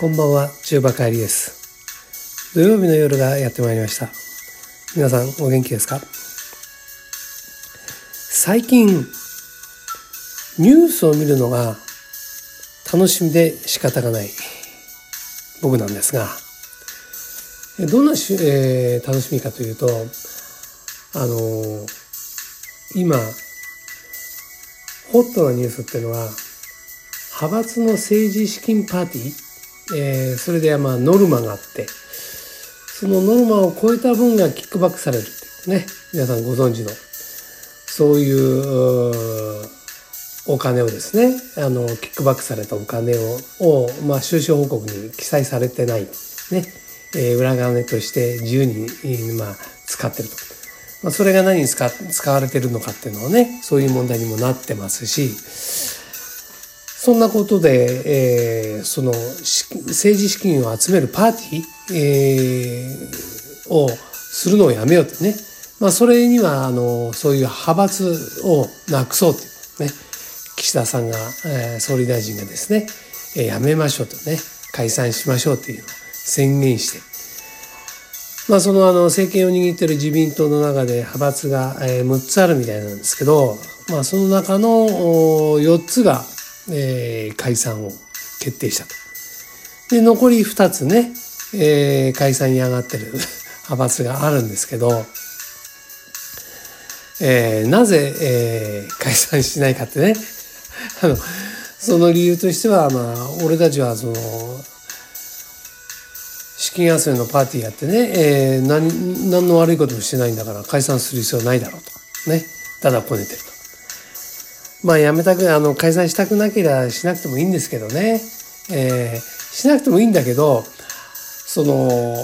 こんばんは、中馬帰りです。土曜日の夜がやってまいりました。皆さん、お元気ですか？最近、ニュースを見るのが楽しみで仕方がない僕なんですが、どんなし、えー楽しみかというと、あのー今、ホットなニュースっていうのは、派閥の政治資金パーティー、えーそれでまあノルマがあって、そのノルマを超えた分がキックバックされるっていうね、皆さんご存知の、そういうお金をですね、あの、キックバックされたお金を、まあ、収支報告に記載されてない、ね、えー裏金として自由に、まあ、使ってると。まあ、それが何に使使われてるのかっていうのはね、そういう問題にもなってますし、そんなことで、えーその政治資金を集めるパーティー、えーをするのをやめようってね。まあ、それには、あの、そういう派閥をなくそうっていうね。岸田さんが、えー総理大臣がですね、えーやめましょうとね、解散しましょうっていうのを宣言して、まあ、そのあの政権を握っている自民党の中で派閥がえー6つあるみたいなんですけど、まあ、その中の4つが、えー解散を決定したと。で、残り2つね、えー解散に上がってる 派閥があるんですけど、えーなぜ、えー解散しないかってね、あの、その理由としては、まあ、俺たちはその、資金集めのパーティーやってね、えー何、何の悪いこともしてないんだから解散する必要ないだろうと。ね。ただこねてると。まあやめたく、あの、解散したくなければしなくてもいいんですけどね。えーしなくてもいいんだけど、その、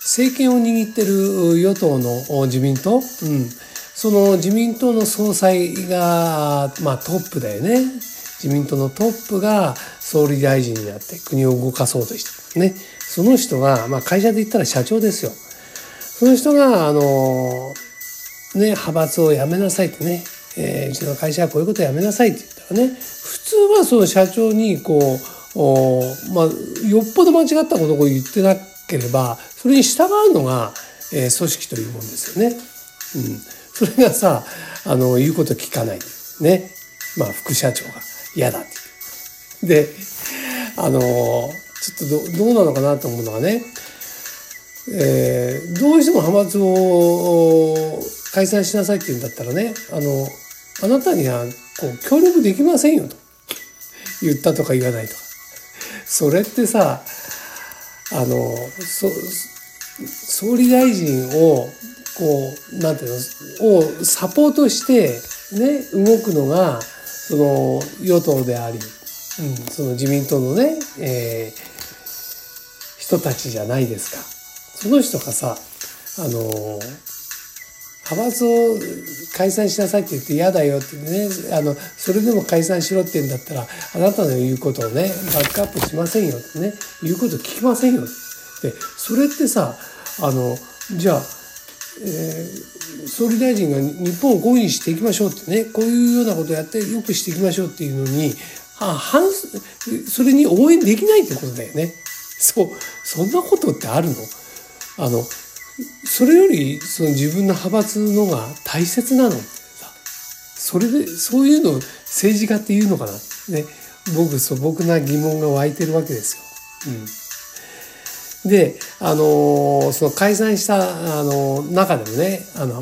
政権を握ってる与党の自民党、うん、その自民党の総裁が、まあトップだよね。自民党のトップが総理大臣になって国を動かそうとしてるね。その人が、まあ会社で言ったら社長ですよ。その人が、あの、ね、派閥を辞めなさいってね、えーうちの会社はこういうことやめなさいって言ったらね、普通はその社長にこう、おまあ、よっぽど間違ったことを言ってなければ、それに従うのが、えー組織というもんですよね。うん。それがさ、あの、言うこと聞かない。ね。まあ、副社長が嫌だって。で、あの、ちょっとどどうなのかなと思うのはね、えーどうしても派閥を解散しなさいって言うんだったらね、あの、あなたにはこう協力できませんよと言ったとか言わないとか。それってさ、あの、そ総理大臣を、こう、なんていうの、をサポートして、ね、動くのが、その、与党であり、うん、その自民党のね、えー人たちじゃないですか。その人がさ、あの、派閥を解散しなさいって言って嫌だよってね、あの、それでも解散しろって言うんだったら、あなたの言うことをね、バックアップしませんよってね、言うこと聞きませんよって。それってさ、あの、じゃあ、えー総理大臣が日本をこういうふうにしていきましょうってね、こういうようなことをやってよくしていきましょうっていうのに、は反それに応援できないってことだよね。そう、そんなことってあるの？あの、それよりその自分の派閥のが大切なの、それで、そういうのを政治家って言うのかな？ね、僕素朴な疑問が湧いてるわけですよ。うん。で、あのその解散した、あの中でもね、あの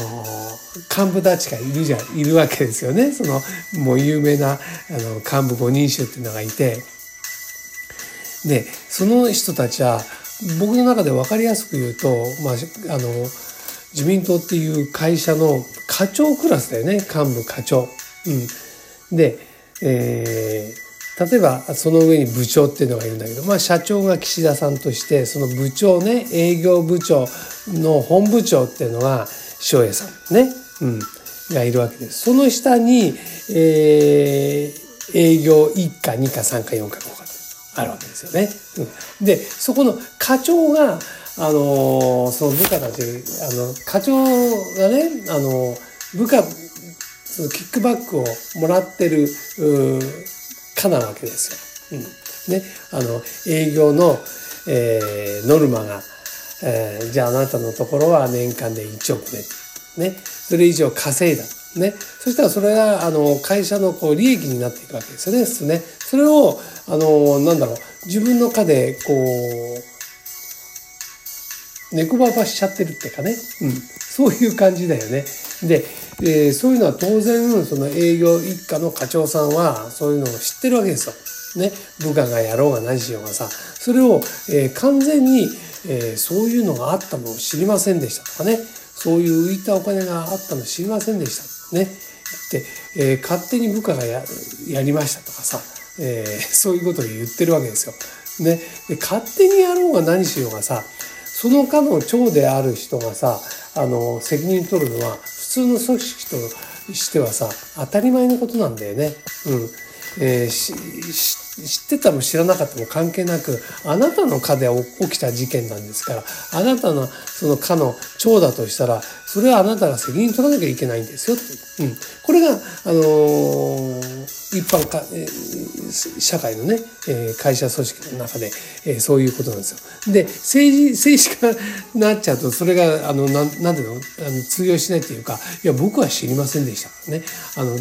幹部たちがいるじゃ、いるわけですよね。その、もう有名な、あの、幹部5人衆っていうのがいて、で、その人たちは、僕の中で分かりやすく言うと、まあ、あの、自民党っていう会社の課長クラスだよね、幹部課長。うん。で、えー例えばその上に部長っていうのがいるんだけど、まあ社長が岸田さんとして、その部長ね、営業部長の本部長っていうのが塩江さんね、うん、がいるわけです。その下に、えー営業1課、2課、3課、4課、5課あるわけですよね。うん、で、そこの課長が、あのその部下たち、あの、課長がね、あの、部下、そのキックバックをもらってる、うー課なわけですよ。うん。ね、あの営業の、えー、ノルマが、えー、じゃああなたのところは年間で1億ねねそれ以上稼いだね、そしたらそれがあの会社のこう利益になっていくわけですよね。そねそれをあのなんだろう自分の課でこう猫ばばしちゃってるっていうかね、うん、そういう感じだよね。で、えー、そういうのは当然その営業一家の課長さんはそういうのを知ってるわけですよ。ね、部下がやろうが何しようがさそれを、えー、完全に、えー、そういうのがあったのを知りませんでしたとかねそういう浮いたお金があったの知りませんでしたねで、えー、勝手に部下がやりましたとかさ、えー、そういうことを言ってるわけですよ。ね、で勝手にやろうが何しようがさその課の長である人がさあの責任取るのは普通の組織としてはさ当たり前のことなんだよね。うんえー、知ってたも知らなかったも関係なくあなたの課で起きた事件なんですからあなたのその課の長だとしたらそれはあなたが責任取らなきゃいけないんですよ。うん、これが、あのー、一般か、えー、社会のね、えー、会社組織の中で、えー、そういうことなんですよ。で政治政治家になっちゃうとそれがあのななんていうの？あの通用しないっていうかいや僕は知りませんでした。からね。あの、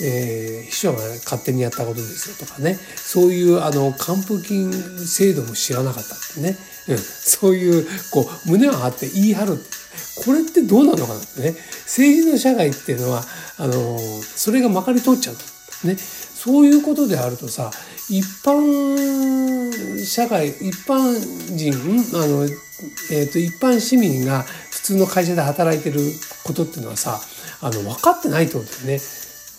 えー、秘書が勝手にやったことですよとかね。そういうあの還付金制度も知らなかったってね、うん、そういうこう胸を張って言い張る。これってどうなのかなってね。政治の社会っていうのはあのそれがまかり通っちゃうね。そういうことであるとさ一般社会一般人あの、えーと、と一般市民が普通の会社で働いてることっていうのはさあの分かってないってことだよね。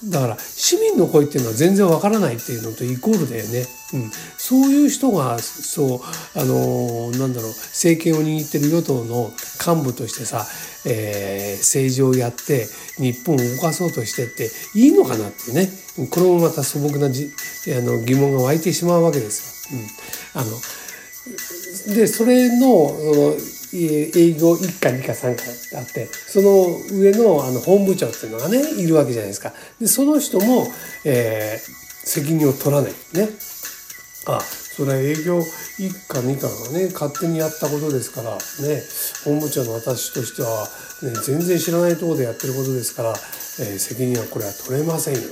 だから市民の声っていうのは全然わからないっていうのとイコールだよね。うん、そういう人がそうあのなんだろう政権を握ってる与党の幹部としてさ、えー、政治をやって日本を動かそうとしてっていいのかなってねこれもまた素朴なじあの疑問が湧いてしまうわけですよ。うん、あのでそれのその営業1課2課3課あってその上のあの本部長っていうのがねいるわけじゃないですか。でその人も、えー、責任を取らないね。あそれは営業1課2課がね勝手にやったことですからね本部長の私としては、ね、全然知らないところでやってることですから、えー、責任はこれは取れませんよね。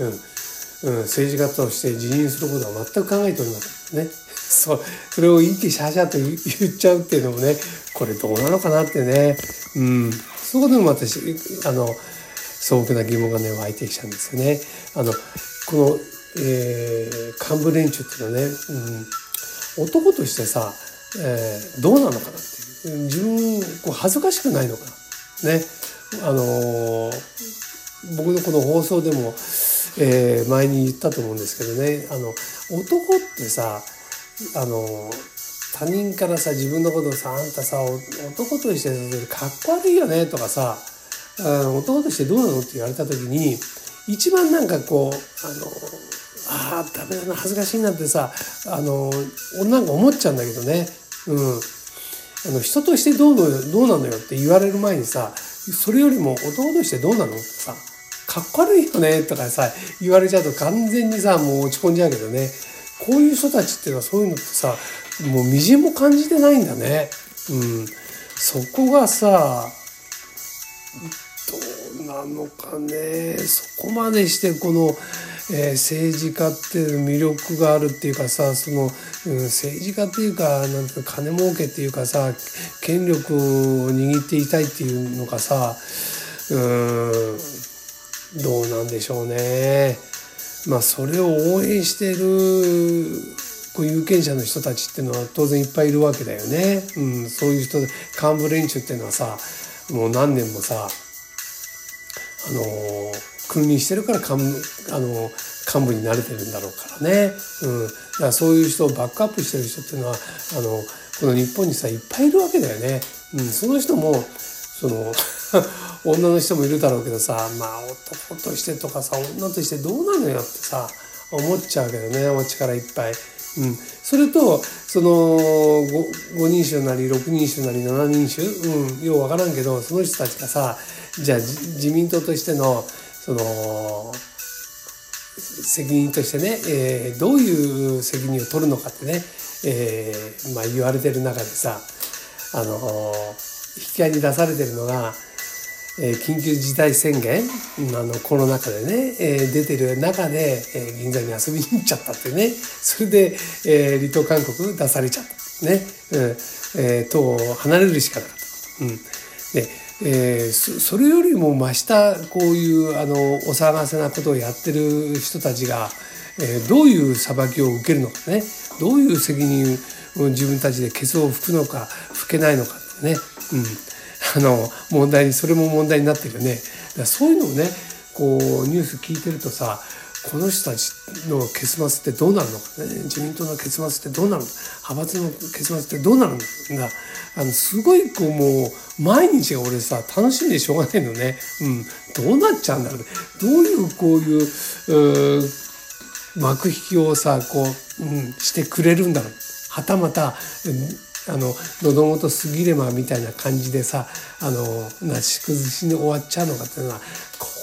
うんうん、政治家として辞任することは全く考えておりません。ね。そうそれを一気シャシャと 言っちゃうっていうのもねこれどうなのかなってね、うん、そこでも私あの素朴な疑問がね湧いてきちゃうんですよね。あのこの、えー、幹部連中っていうのはね、うん、男としてさ、えー、どうなのかなっていう。自分こう恥ずかしくないのかな。ね。あの僕のこの放送でも、えー、前に言ったと思うんですけどね。あの男ってさあの他人からさ自分のことをさあんたさ男としてかっこ悪いよねとかさ男としてどうなのって言われた時に一番なんかこうあのああダメだな恥ずかしいなってさあの俺なんか思っちゃうんだけどね。うん。あの人としてどうどうなのよって言われる前にさそれよりも男としてどうなのってさかっこ悪いよねとかさ言われちゃうと完全にさもう落ち込んじゃうけどね。こういう人たちっていうのはそういうのってさもうみじんも感じてないんだね。うん、そこがさどうなのかね。そこまでしてこの、えー、政治家っていう魅力があるっていうかさその、うん、政治家っていうかなんていうか金儲けっていうかさ権力を握っていたいっていうのがさうんどうなんでしょうね。まあそれを応援してるこう有権者の人たちっていうのは当然いっぱいいるわけだよね。うん、そういう人幹部連中っていうのはさもう何年もさあの君臨してるから幹あの幹部になれてるんだろうからね。うん、だからそういう人をバックアップしてる人っていうのはあのこの日本にさいっぱいいるわけだよね。うん、その人もその 女の人もいるだろうけどさまあ男としてとかさ女としてどうなのよってさ思っちゃうけどねお力いっぱい。うん、それとその 5, 5人衆なり6人衆なり7人衆、うん、よう分からんけどその人たちがさじゃあ自民党としてのその責任としてね、えー、どういう責任を取るのかってね、えー、まあ、言われてる中でさあの引き合いに出されてるのが、え、緊急事態宣言あのコロナ禍でね、え、出てる中で、えー、銀座に遊びに行っちゃったってね。それで、え、離島勧告出されちゃったね、うん。えー、党を離れるしかなかった。うん。でえー、それよりも増したこういうあのお騒がせなことをやってる人たちが、えー、どういう裁きを受けるのかね。どういう責任を自分たちでケツを拭くのか拭けないのかね、うん、あの問題にそれも問題になってるよね。だそういうのをねこうニュース聞いてるとさこの人たちの結末ってどうなるのかね。自民党の結末ってどうなるの派閥の結末ってどうなるのかあのすごいこうもう毎日が俺さ楽しみでしょうがないのね、うん、どうなっちゃうんだろうどういうこういう幕引きをさこう、うん、してくれるんだろう。はたまた、あの喉元すぎればみたいな感じでさあのなし崩しに終わっちゃうのかっていうのは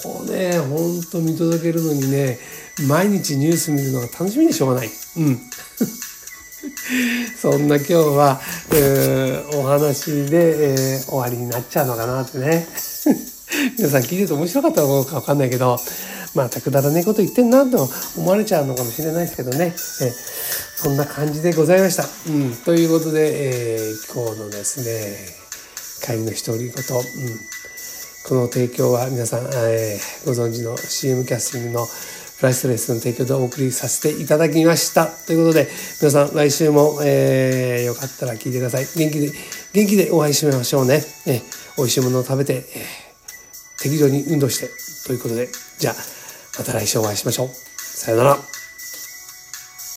こうねほんと見届けるのにね毎日ニュース見るのが楽しみでしょうがない。うん そんな今日は、えー、お話で、えー、終わりになっちゃうのかなってね。皆さん聞いてて面白かったのかわかんないけど、またくだらねえこと言ってんなと思われちゃうのかもしれないですけどね。えそんな感じでございました。うん。ということで、えー、今日のですね、帰りの独り言、うん。この提供は皆さん、えー、ご存知の CM キャスティングのプライスレスの提供でお送りさせていただきました。ということで、皆さん来週も、えー、よかったら聞いてください。元気で、元気でお会いしましょうね。え美味しいものを食べて、えー、適度に運動して、ということで、じゃあ、また来週お会いしましょう。さよなら。